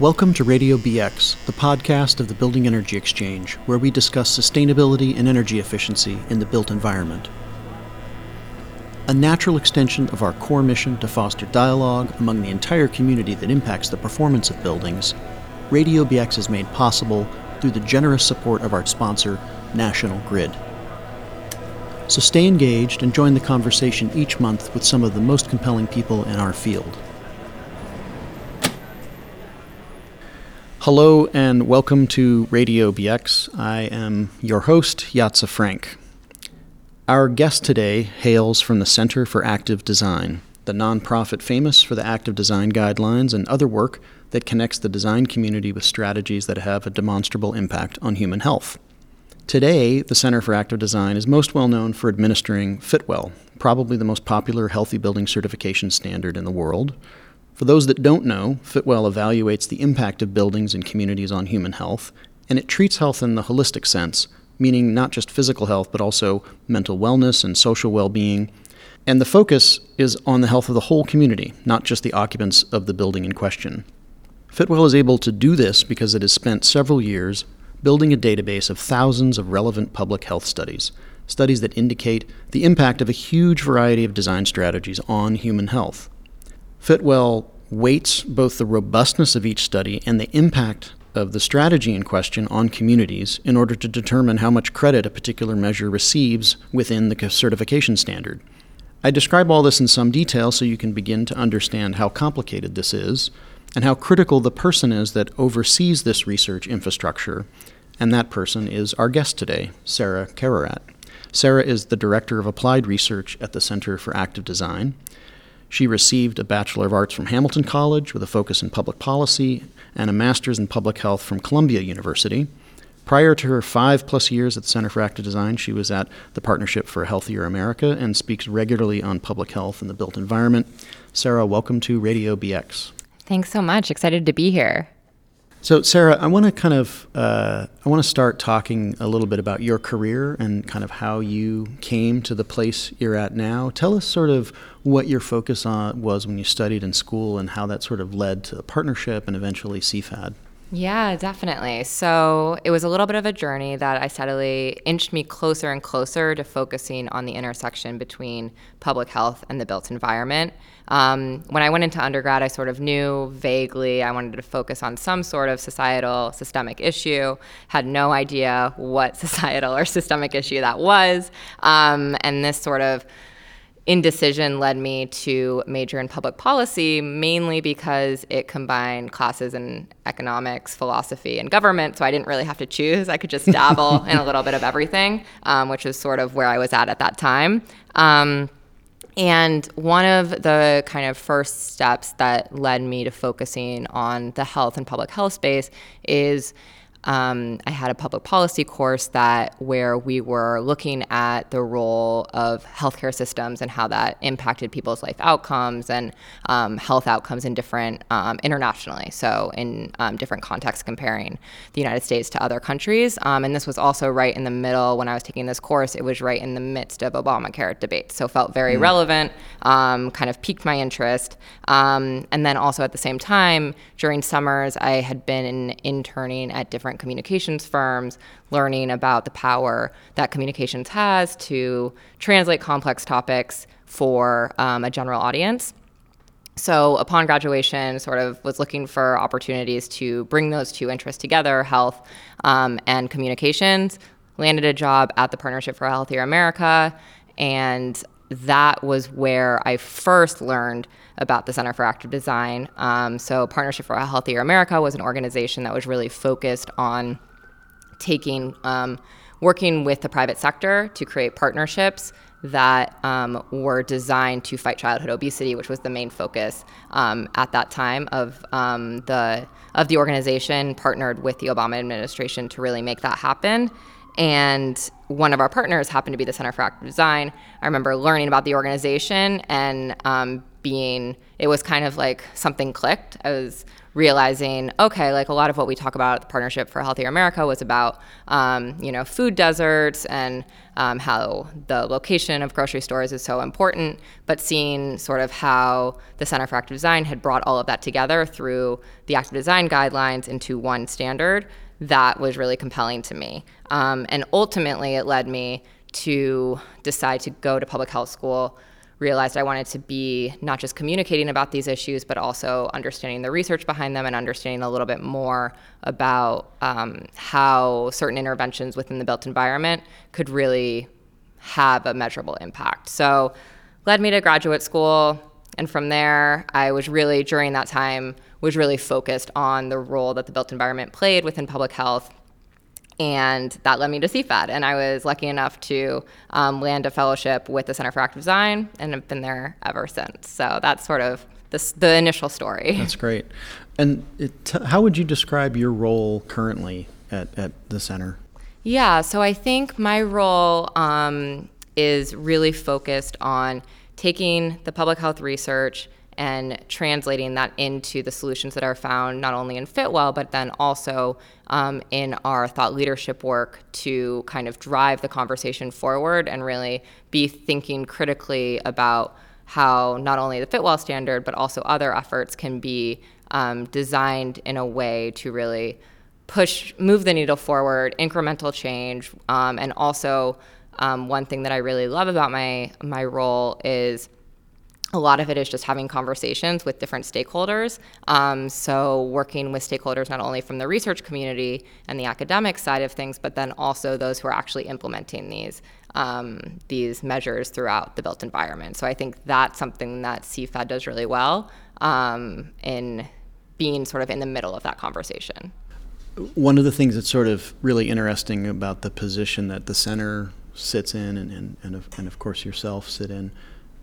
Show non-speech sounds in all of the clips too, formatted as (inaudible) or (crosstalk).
Welcome to Radio BE-Ex, the podcast of the Building Energy Exchange, where we discuss sustainability and energy efficiency in the built environment. A natural extension of our core mission to foster dialogue among the entire community that impacts the performance of buildings, Radio BE-Ex is made possible through the generous support of our sponsor, National Grid. So stay engaged and join the conversation each month with some of the most compelling people in our field. Hello and welcome to Radio BE-Ex. I am your host, Yetsuh Frank. Our guest today hails from the Center for Active Design, the nonprofit famous for the active design guidelines and other work that connects the design community with strategies that have a demonstrable impact on human health. Today, the Center for Active Design is most well known for administering Fitwel, probably the most popular healthy building certification standard in the world, for those that don't know, Fitwel evaluates the impact of buildings and communities on human health, and it treats health in the holistic sense, meaning not just physical health, but also mental wellness and social well being. And the focus is on the health of the whole community, not just the occupants of the building in question. Fitwel is able to do this because it has spent several years building a database of thousands of relevant public health studies, studies that indicate the impact of a huge variety of design strategies on human health. Fitwel weights both the robustness of each study and the impact of the strategy in question on communities in order to determine how much credit a particular measure receives within the certification standard. I describe all this in some detail so you can begin to understand how complicated this is and how critical the person is that oversees this research infrastructure, and that person is our guest today, Sara Karerat. Sara is the Director of Applied Research at the Center for Active Design. She received a Bachelor of Arts from Hamilton College with a focus in public policy and a Master's in Public Health from Columbia University. Prior to her five plus years at the Center for Active Design, she was at the Partnership for a Healthier America and speaks regularly on public health and the built environment. Sara, welcome to Radio BE-Ex. Thanks so much. Excited to be here. So, Sara, I want to kind of uh, I want to start talking a little bit about your career and kind of how you came to the place you're at now. Tell us sort of what your focus on was when you studied in school and how that sort of led to the partnership and eventually CFAD. Yeah, definitely. So it was a little bit of a journey that I steadily inched me closer and closer to focusing on the intersection between public health and the built environment. Um, when I went into undergrad, I sort of knew vaguely I wanted to focus on some sort of societal systemic issue, had no idea what (laughs) societal or systemic issue that was. Um, and this sort of indecision led me to major in public policy mainly because it combined classes in economics, philosophy, and government. So I didn't really have to choose. I could just (laughs) dabble in a little bit of everything, um, which is sort of where I was at at that time. Um, and one of the kind of first steps that led me to focusing on the health and public health space is um, I had a public policy course that where we were looking at the role of healthcare systems and how that impacted people's life outcomes and um, health outcomes in different um, internationally. So in um, different contexts, comparing the United States to other countries. Um, and this was also right in the middle when I was taking this course. It was right in the midst of Obamacare debate, so felt very mm. relevant. Um, kind of piqued my interest. and then also at the same time during summers, I had been interning at different different communications firms, learning about the power that communications has to translate complex topics for um, a general audience. So, upon graduation, sort of was looking for opportunities to bring those two interests together health um, and communications. Landed a job at the Partnership for a Healthier America, and that was where I first learned about the Center for Active Design. Um, so, Partnership for a Healthier America was an organization that was really focused on taking, um, working with the private sector to create partnerships that um, were designed to fight childhood obesity, which was the main focus um, at that time of um, the of the organization. Partnered with the Obama administration to really make that happen. And one of our partners happened to be the Center for Active Design. I remember learning about the organization and um, being, it was kind of like something clicked. I was realizing, okay, like a lot of what we talk about at the Partnership for Healthier America was about, um, you know, food deserts and um, how the location of grocery stores is so important, but seeing sort of how the Center for Active Design had brought all of that together through the active design guidelines into one standard, that was really compelling to me. Um, and ultimately, it led me to decide to go to public health school realized I wanted to be not just communicating about these issues, but also understanding the research behind them and understanding a little bit more about um, how certain interventions within the built environment could really have a measurable impact. So, led me to graduate school, and from there, I was really during that time was really focused on the role that the built environment played within public health and that led me to CFAD. And I was lucky enough to um, land a fellowship with the Center for Active Design and have been there ever since. So that's sort of the, the initial story. (laughs) That's great. And it, how would you describe your role currently at, at the center? Yeah, so I think my role um, is really focused on taking the public health research and translating that into the solutions that are found not only in Fitwel, but then also um, in our thought leadership work to kind of drive the conversation forward and really be thinking critically about how not only the Fitwel standard, but also other efforts can be um, designed in a way to really push, move the needle forward, incremental change, um, and also um, one thing that I really love about my my role is a lot of it is just having conversations with different stakeholders. Um, so, working with stakeholders not only from the research community and the academic side of things, but then also those who are actually implementing these um, these measures throughout the built environment. So, I think that's something that CFAD does really well um, in being sort of in the middle of that conversation. One of the things that's sort of really interesting about the position that the center sits in, and, and, and, of, and of course yourself sit in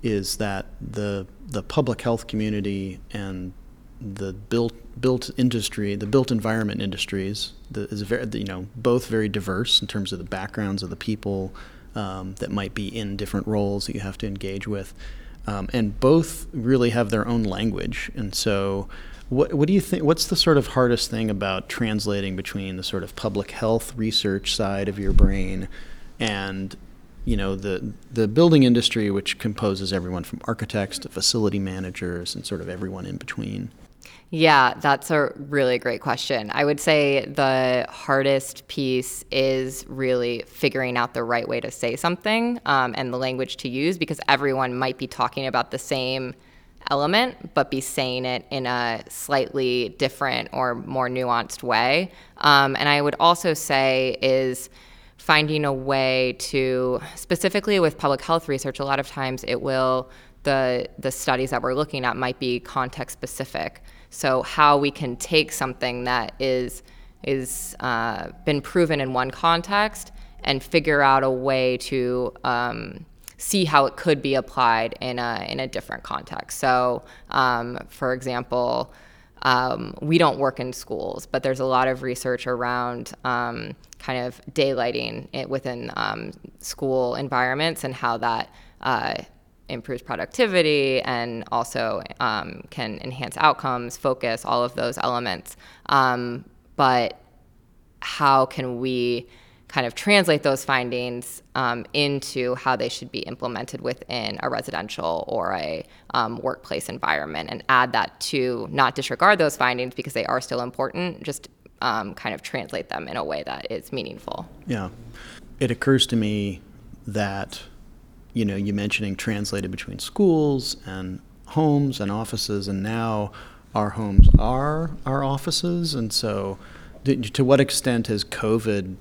is that the the public health community and the built built industry, the built environment industries, the, is very you know both very diverse in terms of the backgrounds of the people um, that might be in different roles that you have to engage with, um, and both really have their own language. And so, what what do you think? What's the sort of hardest thing about translating between the sort of public health research side of your brain and you know the the building industry, which composes everyone from architects to facility managers and sort of everyone in between? Yeah, that's a really great question. I would say the hardest piece is really figuring out the right way to say something um, and the language to use because everyone might be talking about the same element, but be saying it in a slightly different or more nuanced way. Um, and I would also say is finding a way to specifically with public health research a lot of times it will the the studies that we're looking at might be context specific. So how we can take something that is is uh, been proven in one context and figure out a way to um, see how it could be applied in a in a different context. So um, for example um, we don't work in schools, but there's a lot of research around um, kind of daylighting it within um, school environments and how that uh, improves productivity and also um, can enhance outcomes, focus, all of those elements. Um, but how can we kind of translate those findings um, into how they should be implemented within a residential or a um, workplace environment and add that to not disregard those findings because they are still important, just um, kind of translate them in a way that is meaningful. Yeah. It occurs to me that, you know, you mentioning translated between schools and homes and offices, and now our homes are our offices. And so, to what extent has COVID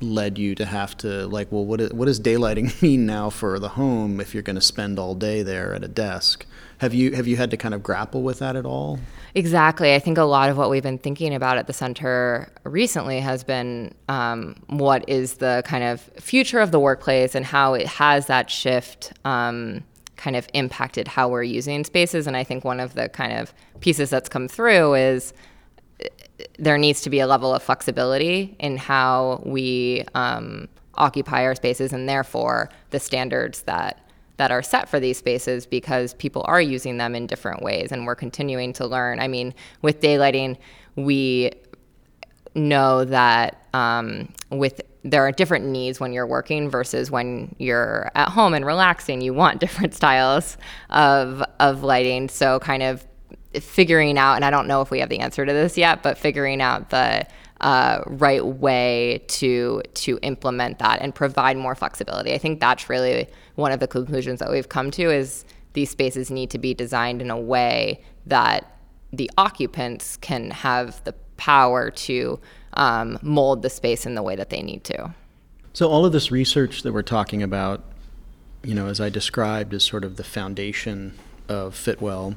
led you to have to like well what, is, what does daylighting (laughs) mean now for the home if you're going to spend all day there at a desk? Have you have you had to kind of grapple with that at all? Exactly. I think a lot of what we've been thinking about at the center recently has been um, what is the kind of future of the workplace and how it has that shift um, kind of impacted how we're using spaces? And i think one of the kind of pieces that's come through is there needs to be a level of flexibility in how we um, occupy our spaces and therefore the standards that that are set for these spaces because people are using them in different ways and we're continuing to learn. I mean, with daylighting, we know that um, with there are different needs when you're working versus when you're at home and relaxing. You want (laughs) different styles of of lighting. So kind of figuring out, and I don't know if we have the answer to this yet, but figuring out the uh, right way to to implement that and provide more flexibility. I think that's really one of the conclusions that we've come to is these spaces need to be designed in a way that the occupants can have the power to um, mold the space in the way that they need to. So all of this research that we're talking about, you know, as I described, is sort of the foundation of Fitwel.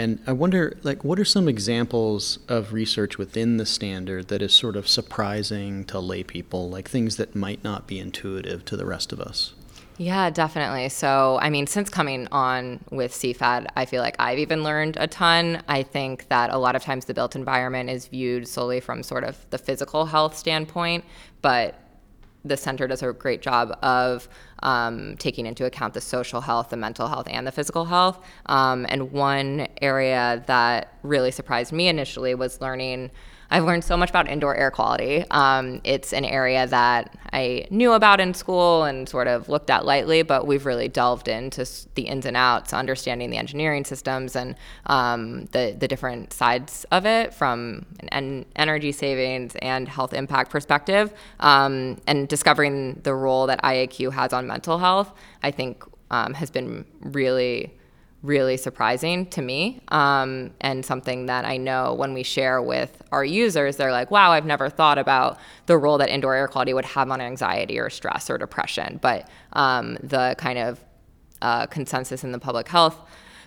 And I wonder, like, what are some examples of research within the standard that is sort of surprising to lay people, like things that might not be intuitive to the rest of us? Yeah, definitely. So, I mean, since coming on with CFAD, I feel like I've even learned a ton. I think that a lot of times the built environment is viewed solely from sort of the physical health standpoint, but the center does a great job of um, taking into account the social health, the mental health, and the physical health. Um, and one area that really surprised me initially was learning I've learned so much about indoor air quality. Um, it's an area that I knew about in school and sort of looked at lightly, but we've really delved into the ins and outs, understanding the engineering systems and um, the the different sides of it from an energy savings and health impact perspective, um, and discovering the role that IAQ has on mental health. I think um, has been really really surprising to me um, and something that I know when we share with our users, they're like, wow, I've never thought about the role that indoor air quality would have on anxiety or stress or depression. But um, the kind of uh, consensus in the public health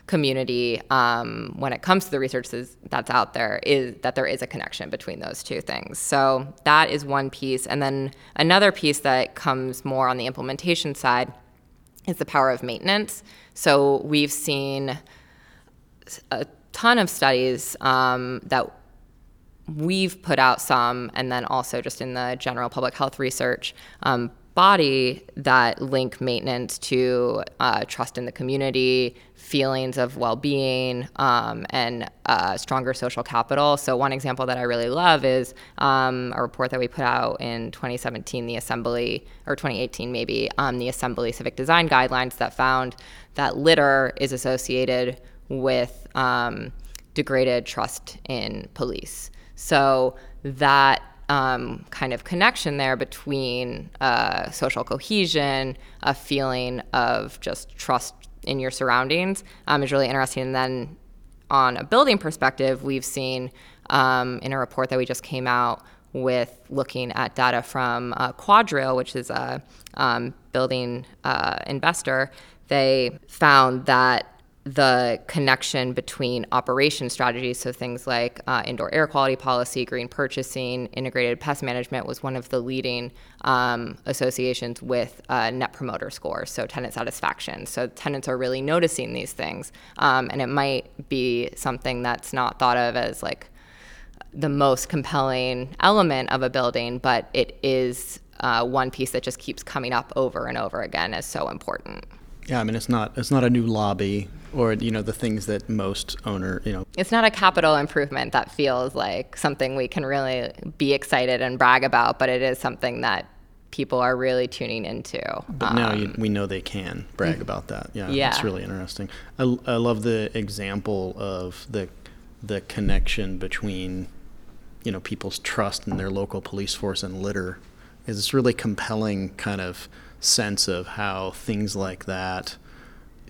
community um, when it comes to the research that's out there is that there is a connection between those two things. So that is one piece. And then another piece that comes more on the implementation side is the power of maintenance. So we've seen a ton of studies um, that we've put out some, and then also just in the general public health research um, body that link maintenance to uh, trust in the community, feelings of well-being, um, and uh, stronger social capital. So one example that I really love is um, a report that we put out in 2017, the Assembly, or 2018 maybe, um, the Assembly Civic Design Guidelines that found that litter is associated with um, degraded trust in police. So that um, kind of connection there between uh, social cohesion, a feeling of just trust in your surroundings um, is really interesting. And then on a building perspective, we've seen um, in a report that we just came out with looking at data from uh, QuadReal, which is a um, building uh, investor, they found that the connection between operation strategies, so things like uh, indoor air quality policy, green purchasing, integrated pest management, was one of the leading um, associations with uh, net promoter scores, so tenant satisfaction. So tenants are really noticing these things, um, and it might be something that's not thought of as like the most compelling element of a building, but it is uh, one piece that just keeps coming up over and over again as so important. Yeah, I mean it's not it's not a new lobby or you know the things that most owner you know. It's not a capital improvement that feels like something we can really be excited and brag about, but it is something that people are really tuning into. But um, now you, we know they can brag about that. Yeah, yeah, it's really interesting. I, I love the example of the the connection between you know people's trust in their local police force and litter. Is this really compelling kind of sense of how things like that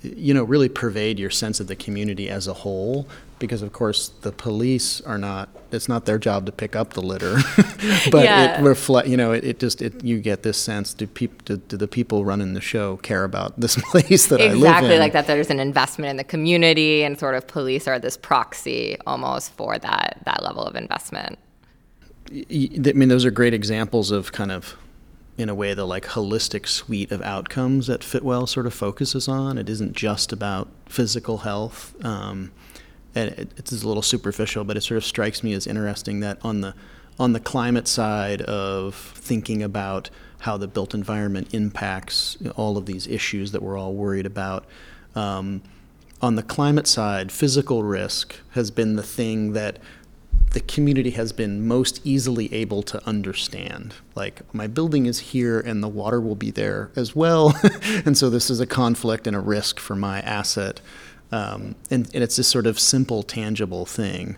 you know really pervade your sense of the community as a whole because of course the police are not it's not their job to pick up the litter. (laughs) But yeah. it reflect you know it, it just it, you get this sense do people do, do, the people running the show care about (laughs) this place that exactly I live in? exactly like that there's an investment in the community and sort of police are this proxy almost for that that level of investment. I mean those are great examples of kind of in a way the like holistic suite of outcomes that Fitwel sort of focuses on. It isn't just about physical health. Um, and it, it's a little superficial, but it sort of strikes me as interesting that on the on the climate side of thinking about how the built environment impacts all of these issues that we're all worried about. Um, on the climate side, physical risk has been the thing that the community has been most easily able to understand. Like, my building is here and the water will be there as well. (laughs) and so this is a conflict and a risk for my asset. Um, and, and, it's this sort of simple, tangible thing.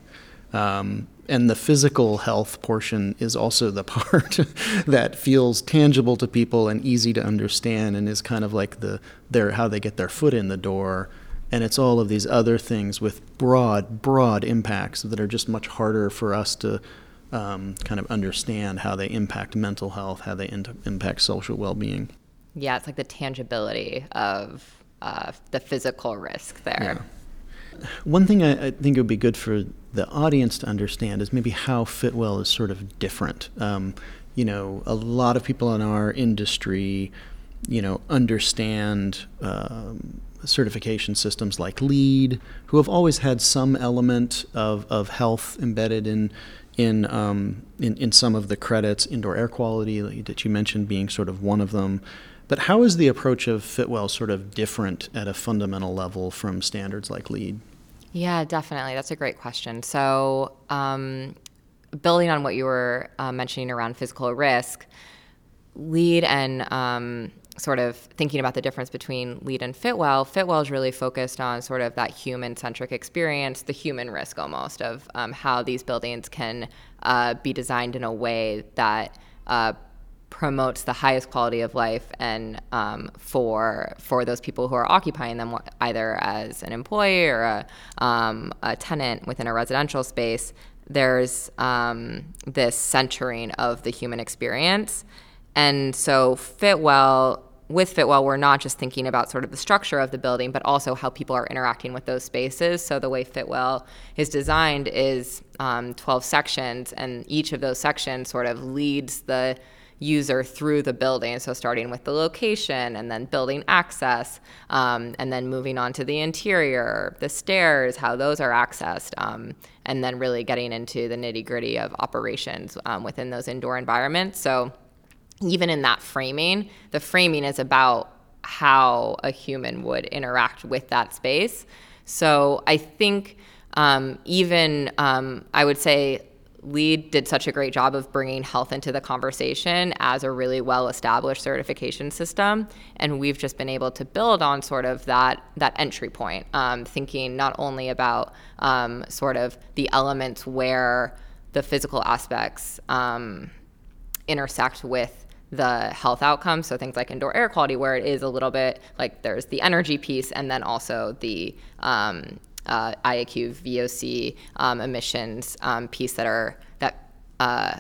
Um, and the physical health portion is also the (laughs) part that feels tangible to people and easy to understand and is kind of like the their how they get their foot in the door and it's all of these other things with broad, broad impacts that are just much harder for us to um, kind of understand how they impact mental health, how they in- impact social well being. Yeah, it's like the tangibility of uh, the physical risk there. Yeah. One thing I, I, think it would be good for the audience to understand is maybe how Fitwel is sort of different. Um, you know, a lot of people in our industry, you know, understand um, certification systems like LEED, who have always had some element of, of health embedded in in, um, in in some of the credits. Indoor air quality that you mentioned being sort of one of them. But how is the approach of Fitwel sort of different at a fundamental level from standards like LEED? Yeah, definitely. That's a great question. So, um, building on what you were uh, mentioning around physical risk, LEED and um, sort of thinking about the difference between LEED and Fitwel, Fitwel is really focused on sort of that human centric experience, the human risk almost of um, how these buildings can uh, be designed in a way that uh, promotes the highest quality of life and um, for for those people who are occupying them either as an employee or a, um, a tenant within a residential space there's um, this centering of the human experience. And so Fitwel with Fitwel, we're not just thinking about sort of the structure of the building, but also how people are interacting with those spaces. So the way Fitwel is designed is um, 12 sections, and each of those sections sort of leads the user through the building. So starting with the location and then building access, um, and then moving on to the interior, the stairs, how those are accessed, um, and then really getting into the nitty gritty of operations um, within those indoor environments. So even in that framing, the framing is about how a human would interact with that space. So I think um, even um, I would say LEED did such a great job of bringing health into the conversation as a really well established certification system. And we've just been able to build on sort of that, that entry point, um, thinking not only about um, sort of the elements where the physical aspects um, intersect with the health outcomes. So things like indoor air quality, where it is a little bit like there's the energy piece and then also the um, uh, IAQ VOC um, emissions um, piece that are that uh,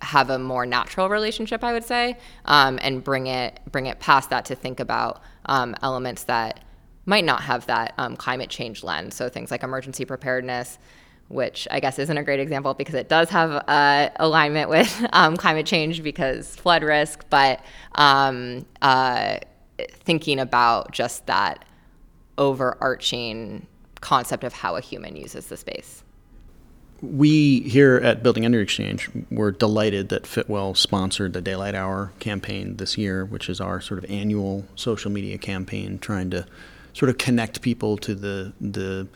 have a more natural relationship, I would say, um, and bring it bring it past that to think about um, elements that might not have that um, climate change lens. So things like emergency preparedness which I guess isn't a great example because it does have uh, alignment with (laughs) um, climate change because flood risk, but um, uh, thinking about just that overarching concept of how a human uses the space. We here at Building Energy Exchange were delighted that Fitwel sponsored the Daylight Hour campaign this year, which is our sort of annual social media campaign trying to sort of connect people to the the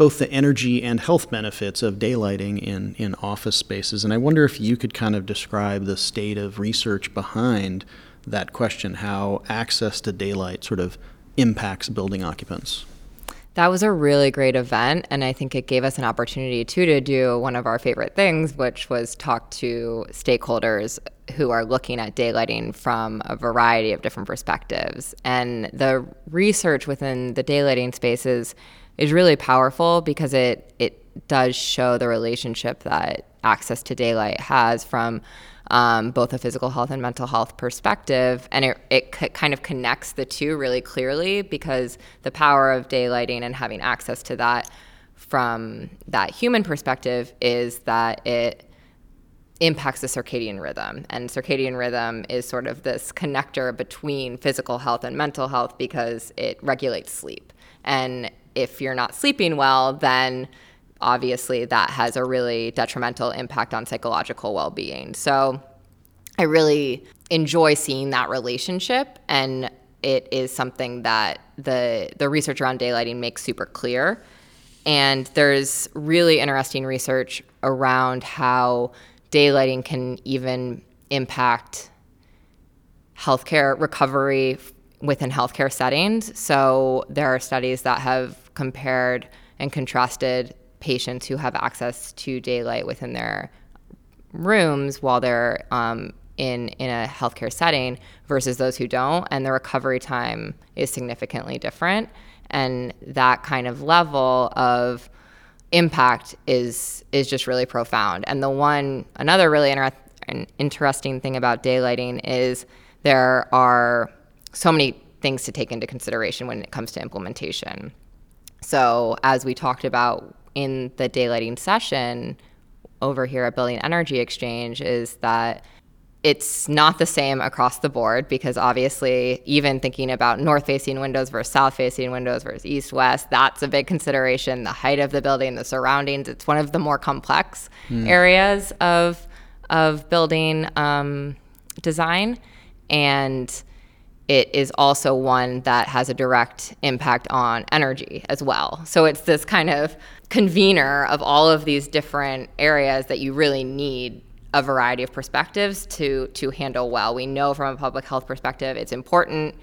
both the energy and health benefits of daylighting in, in office spaces. And I wonder if you could kind of describe the state of research behind that question, how access to daylight sort of impacts building occupants. That was a really great event, and I think it gave us an opportunity too to do one of our favorite things, which was talk to stakeholders who are looking at daylighting from a variety of different perspectives. And the research within the daylighting spaces is really powerful because it it does show the relationship that access to daylight has from um, both a physical health and mental health perspective, and it it c- kind of connects the two really clearly because the power of daylighting and having access to that from that human perspective is that it impacts the circadian rhythm. And circadian rhythm is sort of this connector between physical health and mental health because it regulates sleep. And if you're not sleeping well, then obviously that has a really detrimental impact on psychological well-being. So I really enjoy seeing that relationship and it is something that the the research around daylighting makes super clear. And there's really interesting research around how daylighting can even impact healthcare recovery within healthcare settings. So there are studies that have compared and contrasted patients who have access to daylight within their rooms while they're um, in in a healthcare setting versus those who don't, and the recovery time is significantly different. And that kind of level of impact is is just really profound. And the one another really inter- interesting thing about daylighting is there are so many things to take into consideration when it comes to implementation. So as we talked about in the daylighting session over here at Building Energy Exchange is that it's not the same across the board because obviously even thinking about north facing windows versus south facing windows versus east west that's a big consideration the height of the building the surroundings it's one of the more complex mm. areas of of building um, design and it is also one that has a direct impact on energy as well so it's this kind of convener of all of these different areas that you really need a variety of perspectives to to handle well. We know from a public health perspective it's important.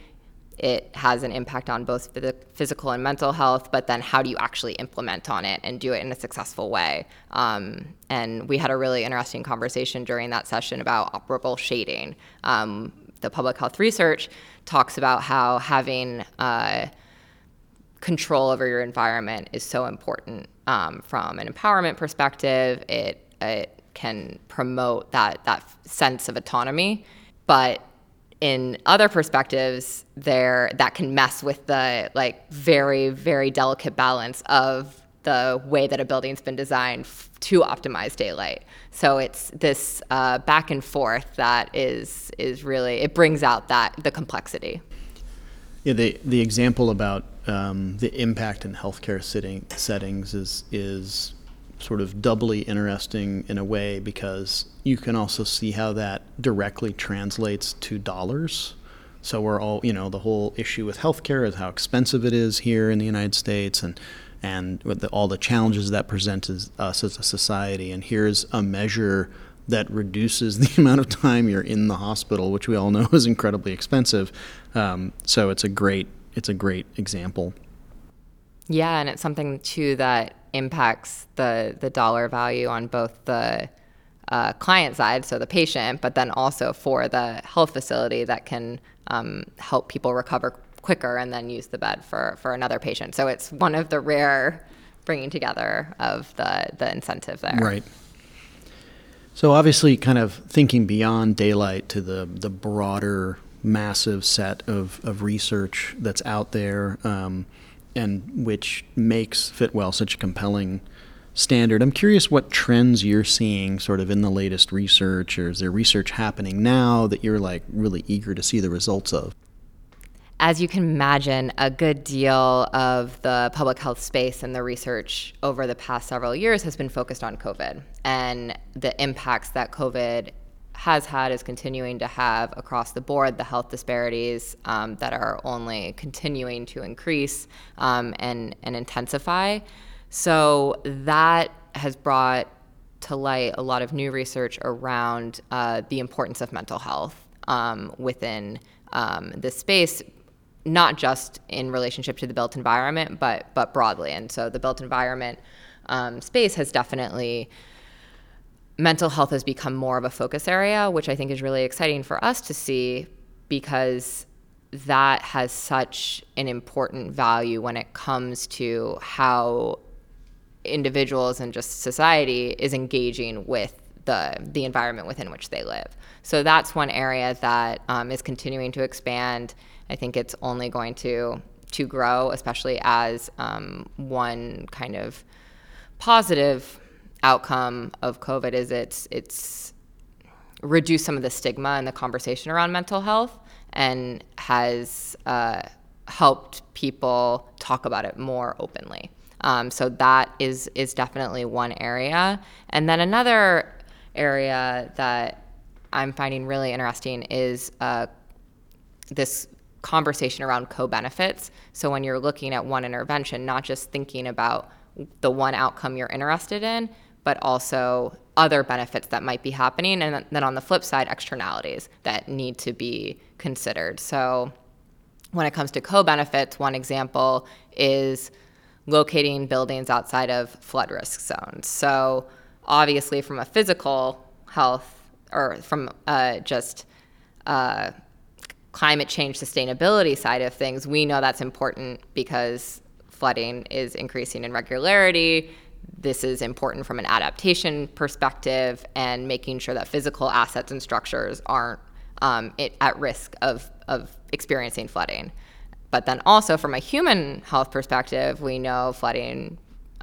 It has an impact on both physical and mental health, but then how do you actually implement on it and do it in a successful way? Um, and we had a really interesting conversation during that session about operable shading. Um, the public health research talks about how having uh, control over your environment is so important um, from an empowerment perspective. It, it can promote that that sense of autonomy, but in other perspectives there that can mess with the like very very delicate balance of the way that a building's been designed f- to optimize daylight. So it's this uh, back and forth that is is really it brings out that the complexity. Yeah, the the example about um, the impact in healthcare sitting, settings is is sort of doubly interesting in a way because you can also see how that directly translates to dollars. So we're all, you know, the whole issue with healthcare is how expensive it is here in the United States, and and the, all the challenges that presents us as a society. And here's a measure that reduces the (laughs) amount of time you're in the hospital, which we all know is incredibly expensive. Um, so it's a great it's a great example. Yeah, and it's something too that impacts the the dollar value on both the uh, client side, so the patient, but then also for the health facility that can um, help people recover quicker and then use the bed for, for another patient. So it's one of the rare bringing together of the, the incentive there. Right. So obviously, kind of thinking beyond daylight to the the broader, massive set of, of research that's out there. Um, and which makes Fitwel such a compelling standard. I'm curious what trends you're seeing sort of in the latest research, or is there research happening now that you're like really eager to see the results of? As you can imagine, a good deal of the public health space and the research over the past several years has been focused on COVID and the impacts that COVID has had is continuing to have across the board the health disparities um, that are only continuing to increase um, and, and intensify. So that has brought to light a lot of new research around uh, the importance of mental health um, within um, this space, not just in relationship to the built environment, but but broadly. And so the built environment um, space has definitely mental health has become more of a focus area, which I think is really exciting for us to see because that has such an important value when it comes to how individuals and just society is engaging with the the environment within which they live. So that's one area that um, is continuing to expand. I think it's only going to to grow, especially as um, one kind of positive outcome of COVID is it's it's reduced some of the stigma and the conversation around mental health and has uh, helped people talk about it more openly. Um, so that is is definitely one area. And then another area that I'm finding really interesting is uh, this conversation around co-benefits. So when you're looking at one intervention, not just thinking about the one outcome you're interested in, but also other benefits that might be happening. And then on the flip side, externalities that need to be considered. So when it comes to co benefits, one example is locating buildings outside of flood risk zones. So obviously, from a physical health or from uh, just uh, climate change sustainability side of things, we know that's important because flooding is increasing in regularity this is important from an adaptation perspective and making sure that physical assets and structures aren't um, it, at risk of, of experiencing flooding. But then also from a human health perspective, we know flooding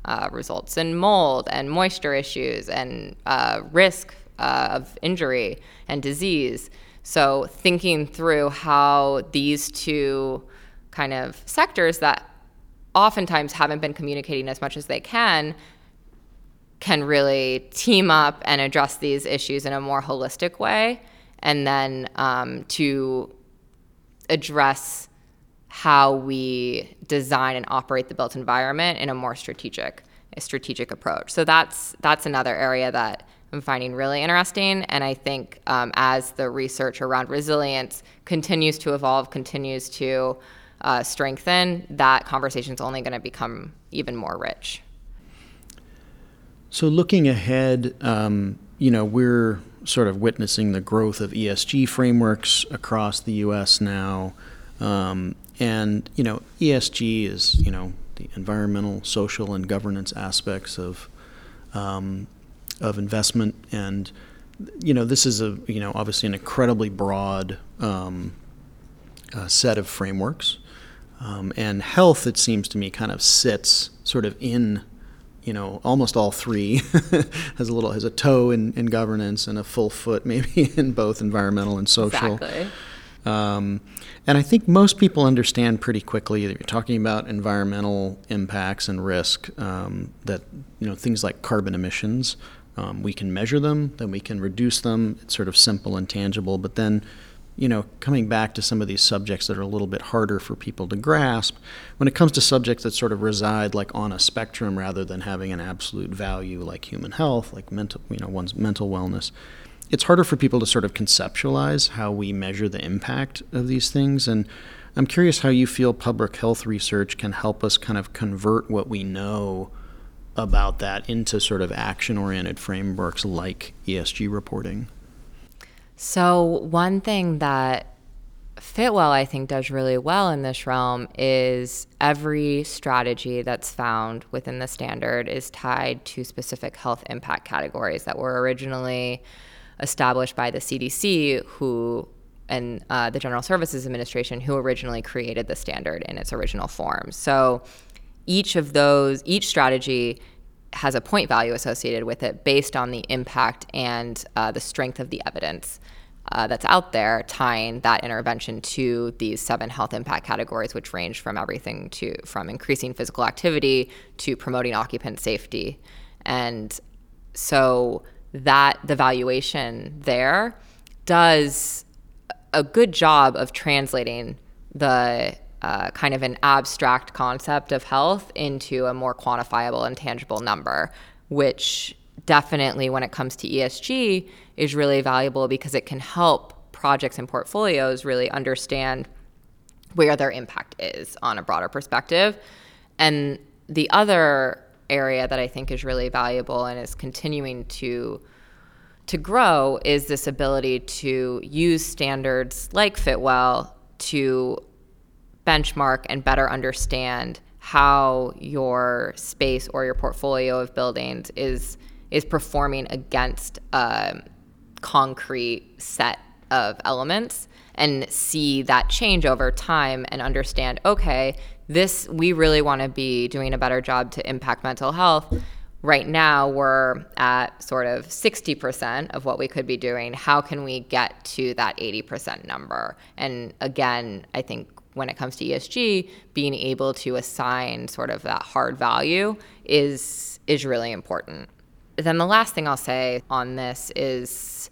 uh, results in mold and moisture issues and uh, risk uh, of injury and disease. So thinking through how these two kind of sectors that oftentimes haven't been communicating as much as they can can really team up and address these issues in a more holistic way, and then um, to address how we design and operate the built environment in a more strategic a strategic approach. So that's that's another area that I'm finding really interesting, and I think um, as the research around resilience continues to evolve, continues to uh, strengthen, that conversation is only going to become even more rich. So, looking ahead, um, you know, we're sort of witnessing the growth of ESG frameworks across the U.S. now, um, and you know, ESG is you know the environmental, social, and governance aspects of um, of investment, and you know, this is a you know obviously an incredibly broad um, uh, set of frameworks, um, and health, it seems to me, kind of sits sort of in you know, almost all three (laughs) has a little has a toe in, in governance and a full foot (laughs) maybe in both environmental and social. Exactly. Um, and I think most people understand pretty quickly that you're talking about environmental impacts and risk. Um, that you know things like carbon emissions, um, we can measure them, then we can reduce them. It's sort of simple and tangible. But then you know, coming back to some of these subjects that are a little bit harder for people to grasp, when it comes to subjects that sort of reside like on a spectrum rather than having an absolute value like human health, like mental, you know, one's mental wellness, it's harder for people to sort of conceptualize how we measure the impact of these things. And I'm curious how you feel public health research can help us kind of convert what we know about that into sort of action oriented frameworks like ESG reporting. So, one thing that Fitwel, I think, does really well in this realm is every strategy that's found within the standard is tied to specific health impact categories that were originally established by the CDC, who and uh, the General Services Administration, who originally created the standard in its original form. So, each of those, each strategy has a point value associated with it based on the impact and uh, the strength of the evidence uh, that's out there tying that intervention to these seven health impact categories, which range from everything to from increasing physical activity to promoting occupant safety. And so that the valuation there does a good job of translating the uh, kind of an abstract concept of health into a more quantifiable and tangible number, which definitely when it comes to ESG is really valuable because it can help projects and portfolios really understand where their impact is on a broader perspective. And the other area that I think is really valuable and is continuing to to grow is this ability to use standards like Fitwel to benchmark and better understand how your space or your portfolio of buildings is is performing against a concrete set of elements and see that change over time and understand okay this we really want to be doing a better job to impact mental health. Right now we're at sort of 60% of what we could be doing. How can we get to that 80% number? And again i think when it comes to ESG, being able to assign sort of that hard value is is really important. Then the last thing I'll say on this is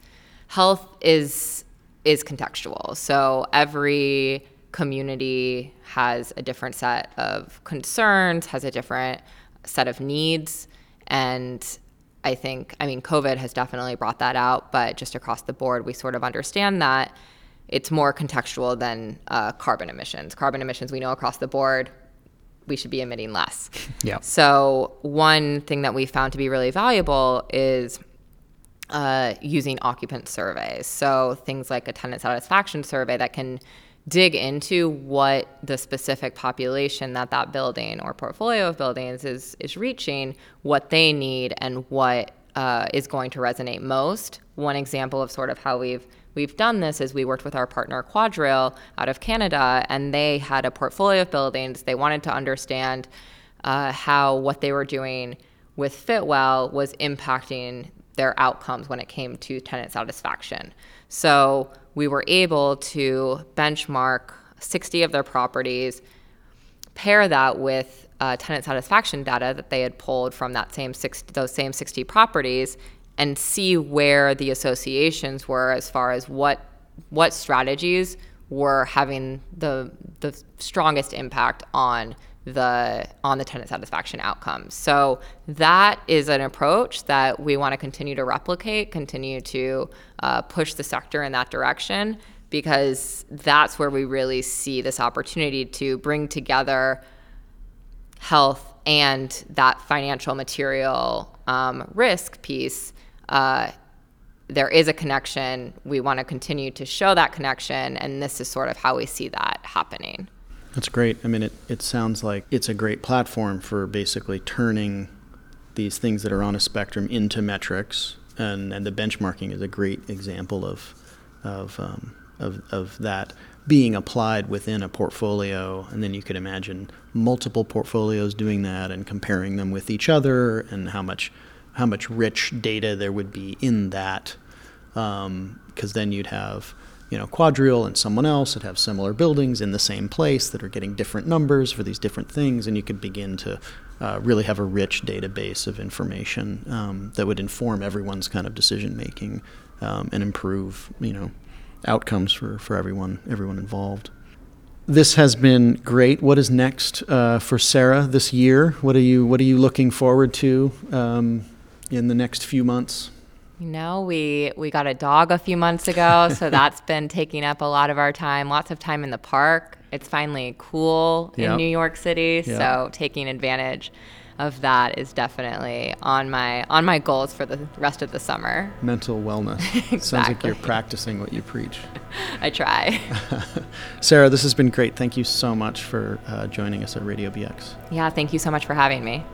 health is is contextual. So every community has a different set of concerns, has a different set of needs and I think, I mean, COVID has definitely brought that out, but just across the board, we sort of understand that it's more contextual than uh, carbon emissions. Carbon emissions, we know across the board, we should be emitting less. (laughs) Yeah. So, one thing that we found to be really valuable is uh, using occupant surveys. So, things like a tenant satisfaction survey that can dig into what the specific population that that building or portfolio of buildings is is reaching, what they need, and what uh, is going to resonate most. One example of sort of how we've we've done this is we worked with our partner QuadReal out of Canada, and they had a portfolio of buildings. They wanted to understand uh, how what they were doing with Fitwel was impacting their outcomes when it came to tenant satisfaction. So we were able to benchmark 60 of their properties, pair that with uh, tenant satisfaction data that they had pulled from that same 60, those same 60 properties, and see where the associations were as far as what what strategies were having the the strongest impact on the on the tenant satisfaction outcomes. So that is an approach that we want to continue to replicate, continue to uh, push the sector in that direction because that's where we really see this opportunity to bring together health and that financial material um, risk piece. Uh, there is a connection. We want to continue to show that connection, and this is sort of how we see that happening. That's great. I mean, it, it sounds like it's a great platform for basically turning these things that are on a spectrum into metrics, and, and the benchmarking is a great example of, of, um, of, of that being applied within a portfolio. And then you could imagine multiple portfolios doing that and comparing them with each other, and how much, how much rich data there would be in that. Because um, then you'd have you know, QuadReal and someone else that have similar buildings in the same place that are getting different numbers for these different things, and you could begin to uh, really have a rich database of information um, that would inform everyone's kind of decision making um, and improve, you know, outcomes for, for everyone everyone involved. This has been great. What is next uh, for Sara this year? What are you What are you looking forward to um, in the next few months? You know, we we got a dog a few months ago, (laughs) so that's been taking up a lot of our time. Lots of time in the park. It's finally cool yep. in New York City, yep. so taking advantage of that is definitely on my on my goals for the rest of the summer. Mental wellness. exactly. (laughs) Sounds like you're practicing what you preach. (laughs) I try. Sara, this has been great. Thank you so much for uh, joining us at Radio BE-Ex. Yeah, thank you so much for having me.